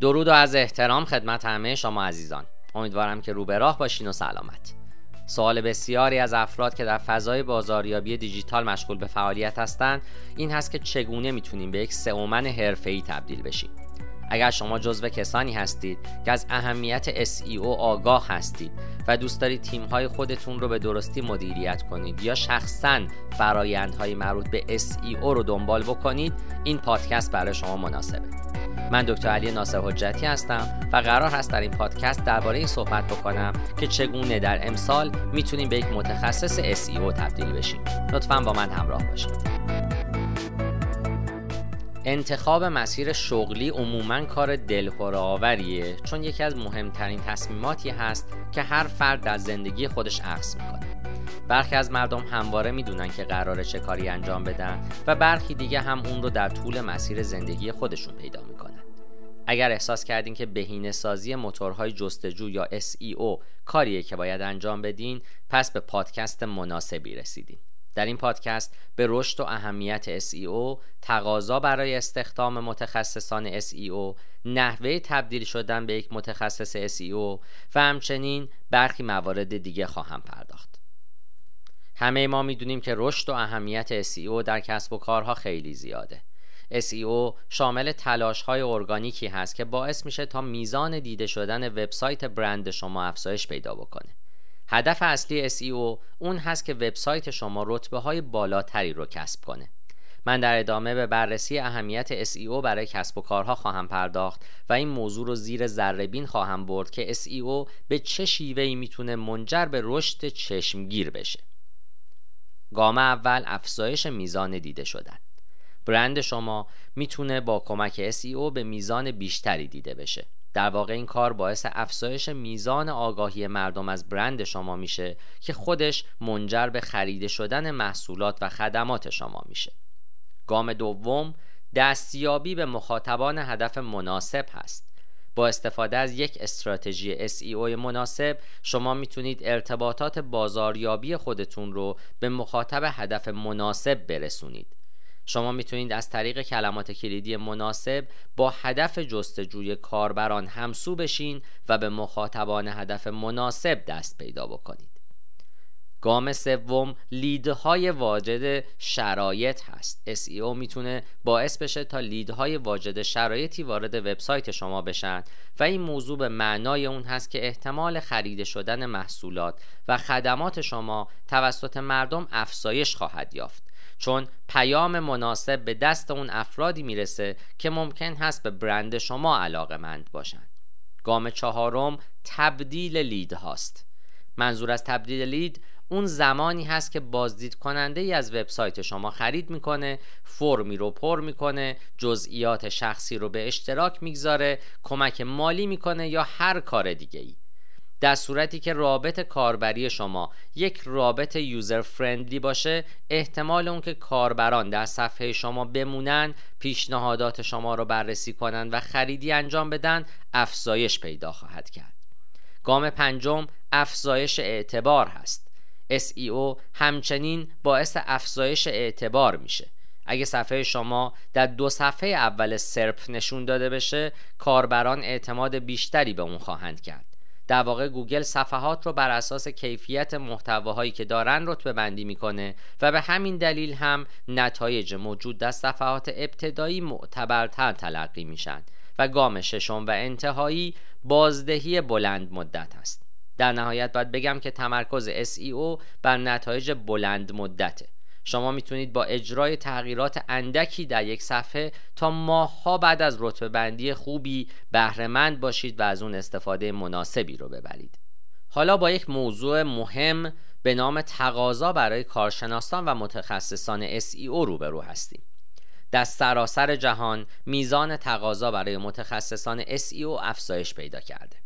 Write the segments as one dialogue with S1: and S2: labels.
S1: درود و از احترام خدمت همه شما عزیزان. امیدوارم که رو به راه باشین و سلامت. سوال بسیاری از افراد که در فضای بازاریابی دیجیتال مشغول به فعالیت هستند این هست که چگونه می‌تونیم به یک سئومن حرفه‌ای تبدیل بشیم. اگر شما جزو کسانی هستید که از اهمیت SEO آگاه هستید و دوست دارید تیم‌های خودتون رو به درستی مدیریت کنید یا شخصا فرایندهای مربوط به SEO رو دنبال بکنید این پادکست برای شما مناسبه. من دکتر علی ناصر حجتی هستم و قرار هست در این پادکست درباره این صحبت بکنم که چگونه در امسال می‌تونیم به یک متخصص SEO تبدیل بشیم. لطفا با من همراه باشید. انتخاب مسیر شغلی عموما کار دلهوره آوریه چون یکی از مهمترین تصمیماتی هست که هر فرد در زندگی خودش عکس می‌کنه برخی از مردم همواره می‌دونن که قراره چه کاری انجام بدن و برخی دیگه هم اون رو در طول مسیر زندگی خودشون پیدا می‌کنن. اگر احساس کردین که بهینه سازی موتورهای جستجو یا SEO کاریه که باید انجام بدین پس به پادکست مناسبی رسیدین. در این پادکست به رشد و اهمیت SEO، تقاضا برای استخدام متخصصان SEO، نحوه تبدیل شدن به یک متخصص SEO و همچنین برخی موارد دیگه خواهم پرداخت. همه ما می‌دونیم که رشد و اهمیت SEO در کسب و کارها خیلی زیاده. SEO شامل تلاش های ارگانیکی هست که باعث میشه تا میزان دیده شدن وبسایت برند شما افزایش پیدا بکنه. هدف اصلی SEO اون هست که وبسایت شما رتبه های بالاتری رو کسب کنه. من در ادامه به بررسی اهمیت SEO برای کسب و کارها خواهم پرداخت و این موضوع رو زیر ذره خواهم برد که SEO به چه شیوهی می‌تونه منجر به رشد چشمگیر بشه. گام اول افزایش میزان دیده شدن. برند شما می‌تونه با کمک SEO به میزان بیشتری دیده بشه. در واقع این کار باعث افزایش میزان آگاهی مردم از برند شما میشه که خودش منجر به خریده شدن محصولات و خدمات شما میشه. گام دوم دستیابی به مخاطبان هدف مناسب هست. با استفاده از یک استراتژی SEO مناسب شما می‌تونید ارتباطات بازاریابی خودتون رو به مخاطب هدف مناسب برسونید. شما می‌تونید از طریق کلمات کلیدی مناسب با هدف جستجوی کاربران همسو بشین و به مخاطبان هدف مناسب دست پیدا بکنید. گام سوم لیدهای واجد شرایط هست. SEO می‌تونه باعث بشه تا لیدهای واجد شرایطی وارد وبسایت شما بشن و این موضوع به معنای اون هست که احتمال خریده شدن محصولات و خدمات شما توسط مردم افزایش خواهد یافت. چون پیام مناسب به دست اون افرادی می‌رسه که ممکن هست به برند شما علاقه مند باشند گام چهارم تبدیل لید هاست. منظور از تبدیل لید اون زمانی هست که بازدید کننده ای از وبسایت شما خرید می‌کنه فرمی رو پر می‌کنه جزئیات شخصی رو به اشتراک می‌گذاره کمک مالی می‌کنه یا هر کار دیگه ای در صورتی که رابط کاربری شما یک رابط یوزر فرندلی باشه احتمال اون که کاربران در صفحه شما بمونن پیشنهادات شما رو بررسی کنند و خریدی انجام بدن افزایش پیدا خواهد کرد. گام پنجم افزایش اعتبار هست. SEO همچنین باعث افزایش اعتبار میشه. اگه صفحه شما در دو صفحه اول سرپ نشون داده بشه کاربران اعتماد بیشتری به اون خواهند کرد. در واقع گوگل صفحات رو بر اساس کیفیت محتواهایی که دارن رتبه بندی می‌کنه و به همین دلیل هم نتایج موجود در صفحات ابتدایی معتبرتر تلقی میشن و گام ششم و انتهایی بازدهی بلند مدت است. در نهایت باید بگم که تمرکز SEO بر نتایج بلند مدته. شما می‌تونید با اجرای تغییرات اندکی در یک صفحه تا ماهها بعد از رتبه بندی خوبی بهرهمند باشید و از اون استفاده مناسبی رو ببرید. حالا با یک موضوع مهم به نام تقاضا برای کارشناسان و متخصصان SEO روبرو هستیم. در سراسر جهان میزان تقاضا برای متخصصان SEO افزایش پیدا کرده.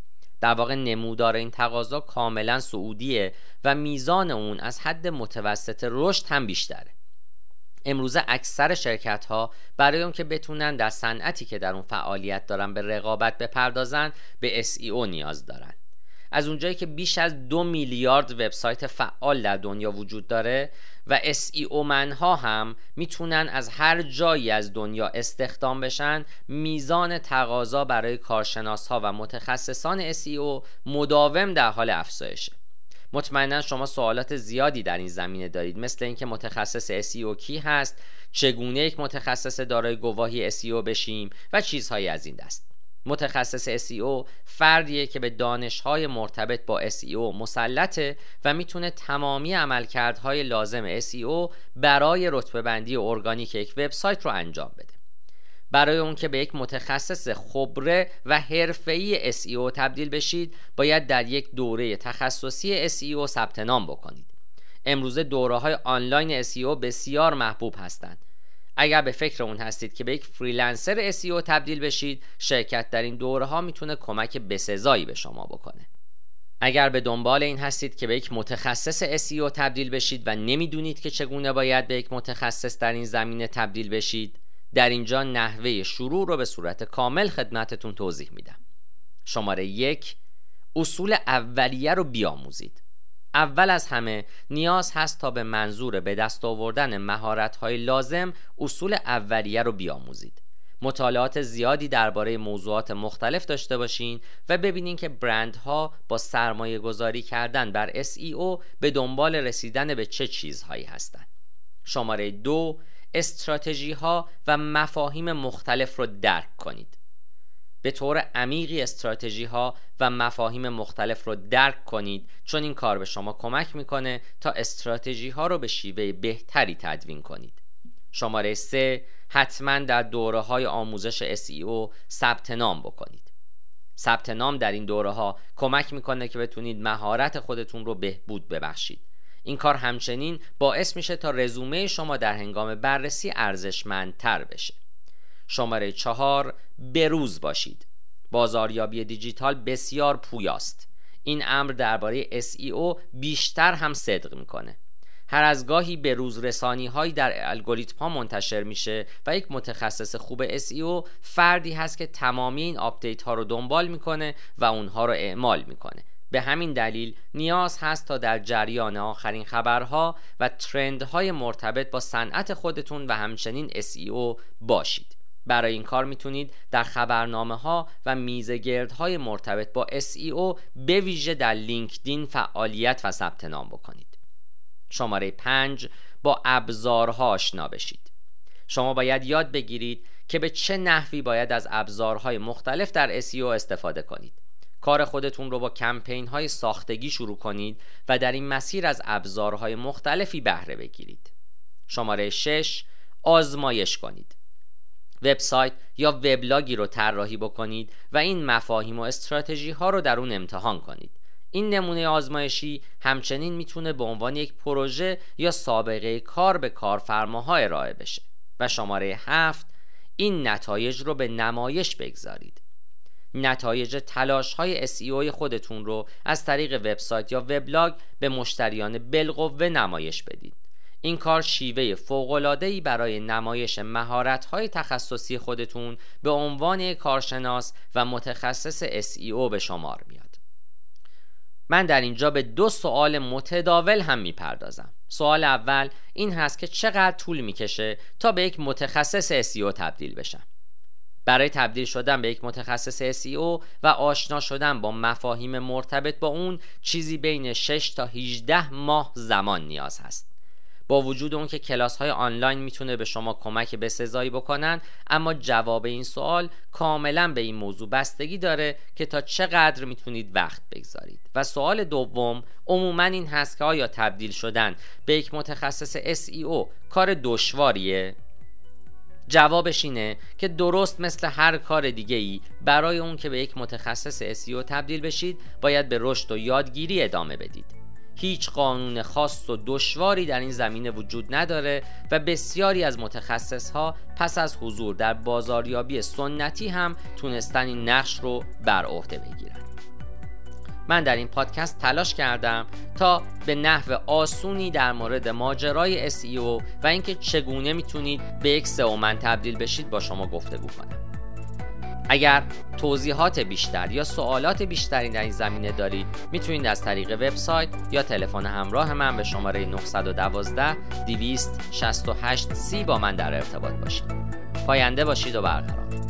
S1: در واقع نمودار این تقاضا کاملا سعودیه و میزان اون از حد متوسط رشد هم بیشتره. امروزه اکثر شرکت ها برای اون که بتونن در صنعتی که در اون فعالیت دارن به رقابت بپردازن به SEO نیاز دارن. از اونجایی که بیش از دو میلیارد وبسایت فعال در دنیا وجود داره و SEO منها هم می‌تونن از هر جایی از دنیا استخدام بشن میزان تقاضا برای کارشناس ها و متخصصان SEO مداوم در حال افزایشه. مطمئنا شما سوالات زیادی در این زمینه دارید مثل اینکه متخصص SEO کی هست چگونه یک متخصص دارای گواهی SEO بشیم و چیزهایی از این دست. متخصص SEO فردیه که به دانشهای مرتبط با SEO مسلطه و می‌تونه تمامی عملکردهای لازم SEO برای رتبه بندی ارگانیک یک وبسایت رو انجام بده. برای اون که به یک متخصص خبره و حرفه‌ای SEO تبدیل بشید باید در یک دوره تخصصی SEO ثبت نام بکنید. امروزه دوره های آنلاین SEO بسیار محبوب هستند. اگر به فکر اون هستید که به یک فریلنسر SEO تبدیل بشید شرکت در این دوره ها می‌تونه کمک بسزایی به شما بکنه. اگر به دنبال این هستید که به یک متخصص SEO تبدیل بشید و نمی‌دونید که چگونه باید به یک متخصص در این زمینه تبدیل بشید در اینجا نحوه شروع رو به صورت کامل خدمتتون توضیح میدم. شماره یک اصول اولیه رو بیاموزید. اول از همه نیاز هست تا به منظور به دست آوردن مهارت‌های لازم اصول اولیه رو بیاموزید مطالعات زیادی درباره موضوعات مختلف داشته باشین و ببینین که برندها با سرمایه گذاری کردن بر SEO به دنبال رسیدن به چه چیزهایی هستند. شماره دو استراتژی ها و مفاهیم مختلف رو درک کنید به طور عمیقی استراتژی ها و مفاهیم مختلف رو درک کنید چون این کار به شما کمک می‌کنه تا استراتژی ها رو به شیوه بهتری تدوین کنید. شماره 3 حتما در دوره های آموزش SEO ثبت نام بکنید. ثبت نام در این دوره ها کمک می‌کنه که بتونید مهارت خودتون رو بهبود ببخشید. این کار همچنین باعث میشه تا رزومه شما در هنگام بررسی ارزشمندتر بشه. شماره چهار بروز باشید. بازاریابی دیجیتال بسیار پویاست. این امر درباره SEO بیشتر هم صدق می‌کنه. هر از گاهی به روز رسانی هایی در الگوریتم ها منتشر میشه و یک متخصص خوب SEO فردی هست که تمامی این آپدیت ها رو دنبال می‌کنه و اونها رو اعمال می‌کنه. به همین دلیل نیاز هست تا در جریان آخرین خبرها و ترندهای مرتبط با صنعت خودتون و همچنین SEO باشید. برای این کار می‌تونید در خبرنامه ها و های مرتبط با SEO به ویژه در لینکدین فعالیت و ثبت نام بکنید. شماره 5 با ابزارها آشنا بشید. شما باید یاد بگیرید که به چه نحوی باید از ابزارهای مختلف در SEO استفاده کنید. کار خودتون رو با کمپین های ساختگی شروع کنید و در این مسیر از ابزارهای مختلفی بهره بگیرید. شماره 6 آزمایش کنید. وبسایت یا وبلاگی رو طراحی بکنید و این مفاهیم و استراتژی ها رو در اون امتحان کنید. این نمونه آزمایشی همچنین می‌تونه به عنوان یک پروژه یا سابقه کار به کارفرماها ارائه بشه. و شماره هفت این نتایج رو به نمایش بگذارید. نتایج تلاش های SEO خودتون رو از طریق وبسایت یا وبلاگ به مشتریان بالقوه نمایش بدید. این کار شیوه فوق‌العاده‌ای برای نمایش مهارت‌های تخصصی خودتون به عنوان کارشناس و متخصص SEO به شمار میاد. من در اینجا به دو سوال متداول هم می‌پردازم. سوال اول این هست که چقدر طول می‌کشه تا به یک متخصص SEO تبدیل بشم. برای تبدیل شدن به یک متخصص SEO و آشنا شدن با مفاهیم مرتبط با اون چیزی بین 6 تا 18 ماه زمان نیاز هست. با وجود اون که کلاس های آنلاین می‌تونه به شما کمک به سزایی بکنن اما جواب این سوال کاملا به این موضوع بستگی داره که تا چقدر می‌تونید وقت بگذارید. و سوال دوم عموما این هست که آیا تبدیل شدن به یک متخصص SEO کار دشواریه؟ جوابش اینه که درست مثل هر کار دیگه ای برای اون که به یک متخصص SEO تبدیل بشید باید به رشد و یادگیری ادامه بدید. هیچ قانون خاص و دشواری در این زمینه وجود نداره و بسیاری از متخصص ها پس از حضور در بازاریابی سنتی هم تونستن این نقش رو بر عهده بگیرن. من در این پادکست تلاش کردم تا به نحو آسونی در مورد ماجرای SEO و اینکه چگونه می‌تونید به یک سئومن تبدیل بشید با شما گفتگو کنم. اگر توضیحات بیشتر یا سوالات بیشتری در این زمینه دارید می‌تونید از طریق وبسایت یا تلفن همراه من به شماره 912 268 سی با من در ارتباط باشید. پاینده باشید و برقرار.